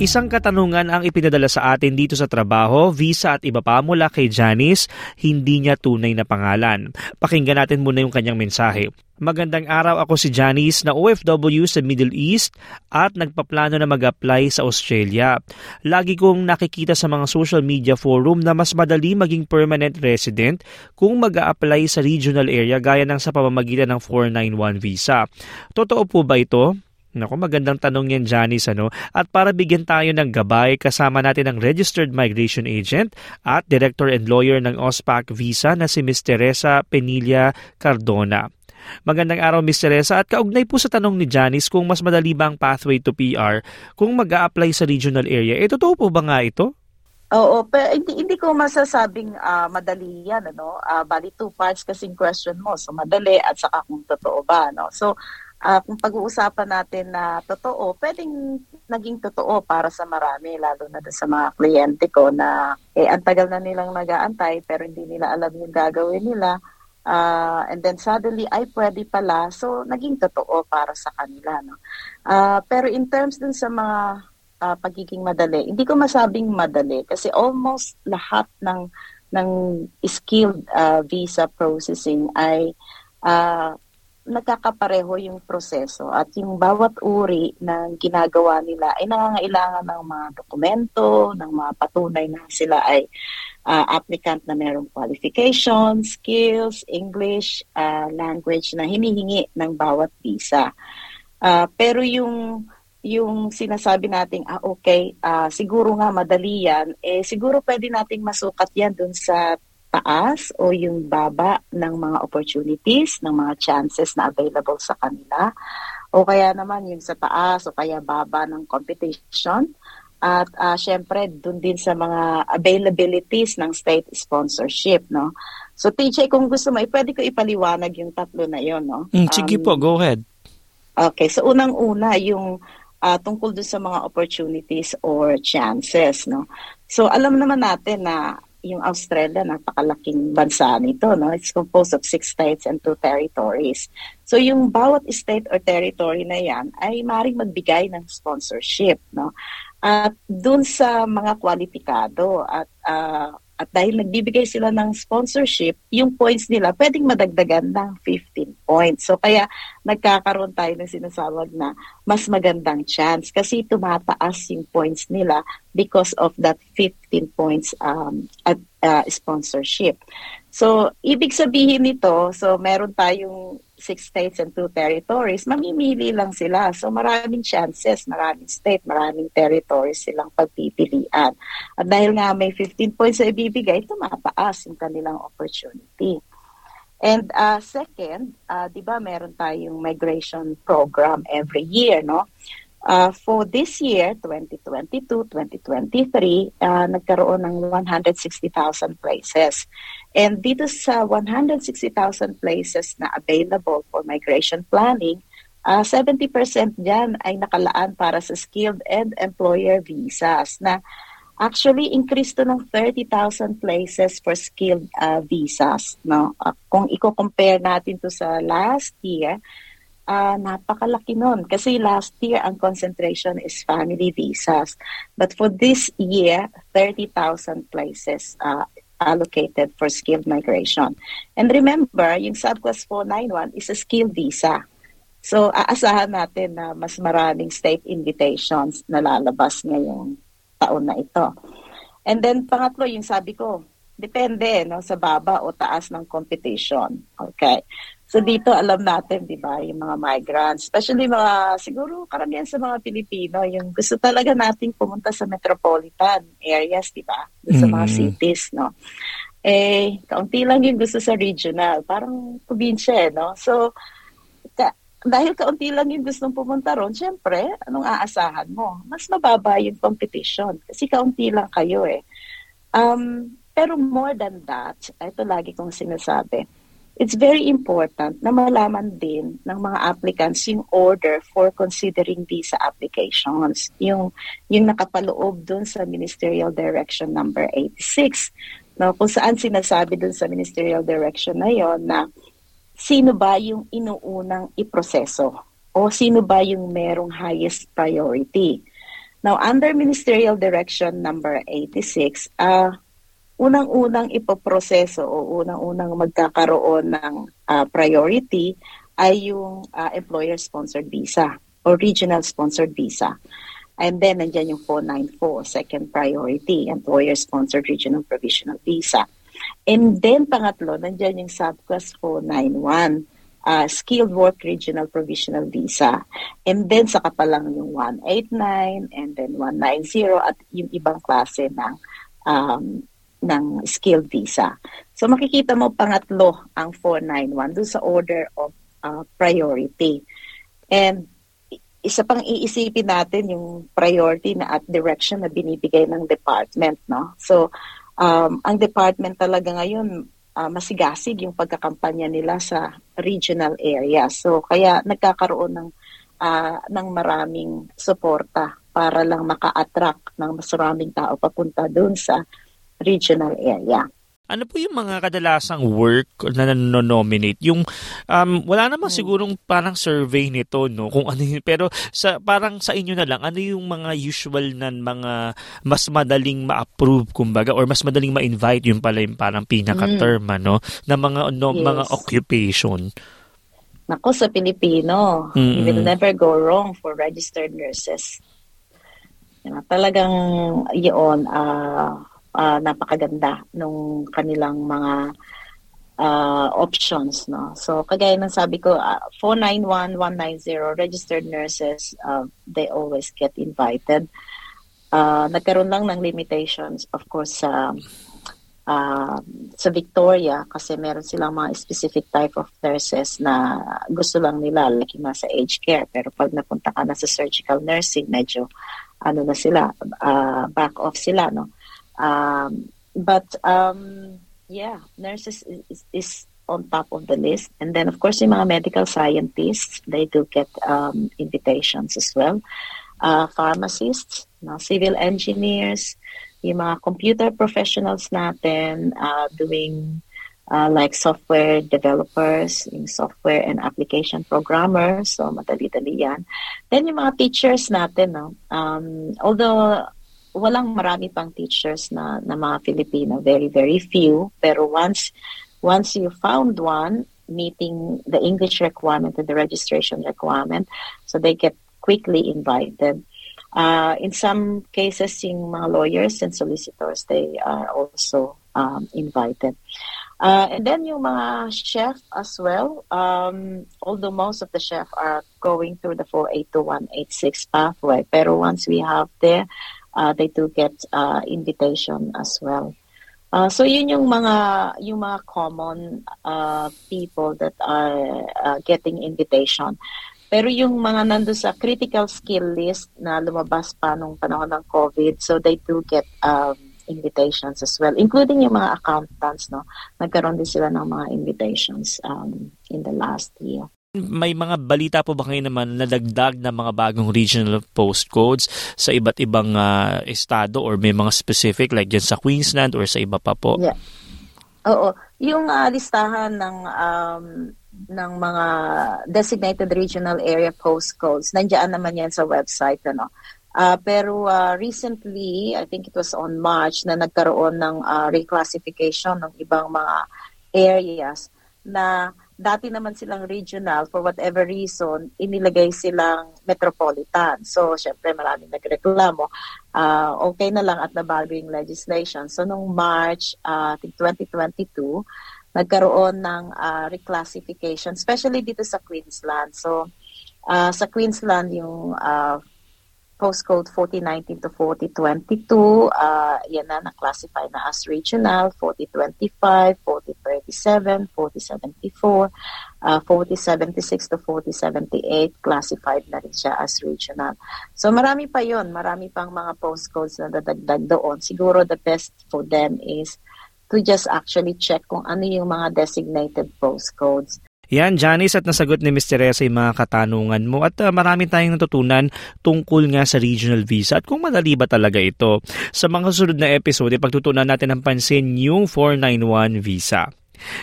Isang katanungan ang ipinadala sa atin dito sa trabaho, visa at iba pa mula kay Janice, hindi niya tunay na pangalan. Pakinggan natin muna yung kanyang mensahe. Magandang araw ako si Janice na OFW sa Middle East at nagpaplano na mag-apply sa Australia. Lagi kong nakikita sa mga social media forum na mas madali maging permanent resident kung mag apply sa regional area gaya ng sa pamamagitan ng 491 visa. Totoo po ba ito? Naku, magandang tanong yan, Janice. Ano? At para bigyan tayo ng gabay, kasama natin ang Registered Migration Agent at Director and Lawyer ng OSPAC Visa na si Ms. Teresa Penilla Cardona. Magandang araw, Ms. Teresa. At kaugnay po sa tanong ni Janice kung mas madali ba ang pathway to PR kung mag apply sa regional area. Eh, totoo po ba nga ito? Oo, pero hindi, hindi ko masasabing uh, madali yan. Ano? Uh, bali two parts kasing question mo. So madali at saka kung totoo ba. No? So uh, kung pag-uusapan natin na totoo, pwedeng naging totoo para sa marami, lalo na sa mga kliyente ko na eh, ang tagal na nilang nag-aantay pero hindi nila alam yung gagawin nila. Uh, and then suddenly, ay pwede pala. So, naging totoo para sa kanila. No? Uh, pero in terms dun sa mga uh, pagiging madali, hindi ko masabing madali kasi almost lahat ng ng skilled uh, visa processing ay uh, nagkakapareho yung proseso at yung bawat uri ng ginagawa nila ay nangangailangan ng mga dokumento, ng mga patunay na sila ay uh, applicant na mayroong qualifications, skills, English, uh, language na hinihingi ng bawat visa. Uh, pero yung yung sinasabi nating ah okay, uh, siguro nga madali yan, eh siguro pwede nating masukat yan dun sa taas o yung baba ng mga opportunities, ng mga chances na available sa kanila. O kaya naman yung sa taas o kaya baba ng competition. At uh, syempre, dun din sa mga availabilities ng state sponsorship. No? So TJ, kung gusto mo, eh, pwede ko ipaliwanag yung tatlo na yon. No? Mm, sige um, po, go ahead. Okay, so unang-una, yung uh, tungkol dun sa mga opportunities or chances. No? So alam naman natin na yung Australia, napakalaking bansa nito. No? It's composed of six states and two territories. So yung bawat state or territory na yan ay maring magbigay ng sponsorship. No? At dun sa mga kwalipikado at uh, at dahil nagbibigay sila ng sponsorship, yung points nila pwedeng madagdagan ng 15 points. So kaya nagkakaroon tayo ng sinasawag na mas magandang chance kasi tumataas yung points nila because of that 15 points um, at uh, sponsorship. So ibig sabihin nito, so meron tayong six states and two territories, mamimili lang sila. So maraming chances, maraming state, maraming territories silang pagpipilian. At dahil nga may 15 points na ibibigay, tumataas yung kanilang opportunity. And uh, second, uh, di ba meron tayong migration program every year, no? Uh, for this year, 2022-2023, uh, nagkaroon ng 160,000 places. And dito sa 160,000 places na available for migration planning, uh, 70% dyan ay nakalaan para sa skilled and employer visas na actually increase to ng 30,000 places for skilled uh, visas. No? Uh, kung i-compare natin to sa last year, uh, napakalaki nun. Kasi last year, ang concentration is family visas. But for this year, 30,000 places uh, allocated for skilled migration. And remember, yung Subclass 491 is a skilled visa. So, aasahan natin na mas maraming state invitations na lalabas ngayong taon na ito. And then, pangatlo, yung sabi ko, depende no, sa baba o taas ng competition. Okay. So dito alam natin, 'di ba, yung mga migrants, especially mga siguro karamihan sa mga Pilipino, yung gusto talaga nating pumunta sa metropolitan areas, 'di ba? Sa mga mm. cities, no. Eh, kaunti lang yung gusto sa regional, parang probinsya, eh, no? So dahil kaunti lang yung gustong pumunta ron, syempre, anong aasahan mo? Mas mababa yung competition kasi kaunti lang kayo eh. Um, pero more than that, ito lagi kong sinasabi, it's very important na malaman din ng mga applicants yung order for considering visa applications. Yung, yung nakapaloob dun sa Ministerial Direction number 86. No, kung saan sinasabi dun sa Ministerial Direction na yon na sino ba yung inuunang iproseso o sino ba yung merong highest priority. Now, under Ministerial Direction number 86, uh, unang-unang ipoproseso o unang-unang magkakaroon ng uh, priority ay yung uh, employer-sponsored visa or regional-sponsored visa. And then, nandiyan yung 494, second priority, employer-sponsored regional provisional visa. And then, pangatlo, nandiyan yung subclass 491, uh, skilled work regional provisional visa. And then, saka pa lang yung 189, and then 190, at yung ibang klase ng um, ng skilled visa. So makikita mo pangatlo ang 491 doon sa order of uh, priority. And isa pang iisipin natin yung priority na at direction na binibigay ng department, no? So, um, ang department talaga ngayon, uh, masigasig yung pagkakampanya nila sa regional area. So, kaya nagkakaroon ng uh, ng maraming suporta para lang maka-attract ng mas maraming tao papunta doon sa regional area. Ano po yung mga kadalasang work na nanonominate? Yung um, wala naman hmm. sigurong parang survey nito no kung ano yun pero sa parang sa inyo na lang ano yung mga usual na mga mas madaling ma-approve kumbaga or mas madaling ma-invite yung pala yung parang pinaka-term mm. ano na mga no, yes. mga occupation. Nako sa Pilipino, mm-hmm. you will never go wrong for registered nurses. Talagang yun, uh, uh, napakaganda nung kanilang mga uh, options no? So kagaya ng sabi ko uh, 491 190 registered nurses uh, they always get invited. Uh, nagkaroon lang ng limitations of course sa uh, sa Victoria kasi meron silang mga specific type of nurses na gusto lang nila like yung nasa aged care. Pero pag napunta ka na sa surgical nursing medyo ano na sila uh, back off sila no um, but um, yeah, nurses is, is, on top of the list. And then, of course, yung mga medical scientists, they do get um, invitations as well. Uh, pharmacists, no, civil engineers, yung mga computer professionals natin uh, doing uh, like software developers, yung software and application programmers, so madali-dali yan. Then yung mga teachers natin, no, um, although walang marami pang teachers na, na mga Filipino, very, very few. Pero once, once you found one meeting the English requirement and the registration requirement, so they get quickly invited. Uh, in some cases, yung mga lawyers and solicitors, they are also um, invited. Uh, and then yung mga chef as well, um, although most of the chef are going through the 482-186 pathway, pero once we have there, uh, they do get uh, invitation as well. Uh, so yun yung mga yung mga common uh, people that are uh, getting invitation. Pero yung mga nando sa critical skill list na lumabas pa nung panahon ng COVID, so they do get um, invitations as well, including yung mga accountants, no? Nagkaroon din sila ng mga invitations um, in the last year. May mga balita po ba kayo naman na dagdag na mga bagong regional postcodes sa iba't ibang uh, estado or may mga specific like dyan sa Queensland or sa iba pa po? Yeah. Oo. Yung uh, listahan ng um, ng mga designated regional area postcodes, nandiyan naman yan sa website. Ano? Uh, pero uh, recently, I think it was on March, na nagkaroon ng uh, reclassification ng ibang mga areas na dati naman silang regional, for whatever reason, inilagay silang metropolitan. So, syempre, maraming nagreklamo. Uh, okay na lang at nabago yung legislation. So, nung March uh, 2022, nagkaroon ng uh, reclassification, especially dito sa Queensland. So, uh, sa Queensland, yung uh, postcode 4019 to 4022, uh, yan na na-classify na as regional, 4025, 4037, 4074, uh, 4076 to 4078, classified na rin siya as regional. So marami pa yon marami pang mga postcodes na dadagdag doon. Siguro the best for them is to just actually check kung ano yung mga designated postcodes. Yan, Janice, at nasagot ni Ms. Teresa yung mga katanungan mo at uh, marami tayong natutunan tungkol nga sa regional visa at kung madali ba talaga ito. Sa mga susunod na episode, pagtutunan natin ng pansin yung 491 visa.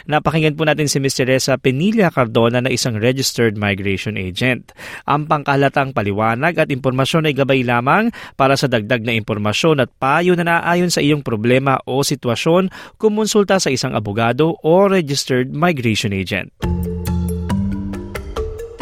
Napakinggan po natin si Ms. Teresa Penilla Cardona na isang registered migration agent. Ang pangkalatang paliwanag at impormasyon ay gabay lamang para sa dagdag na impormasyon at payo na naayon sa iyong problema o sitwasyon, kumonsulta sa isang abogado o registered migration agent.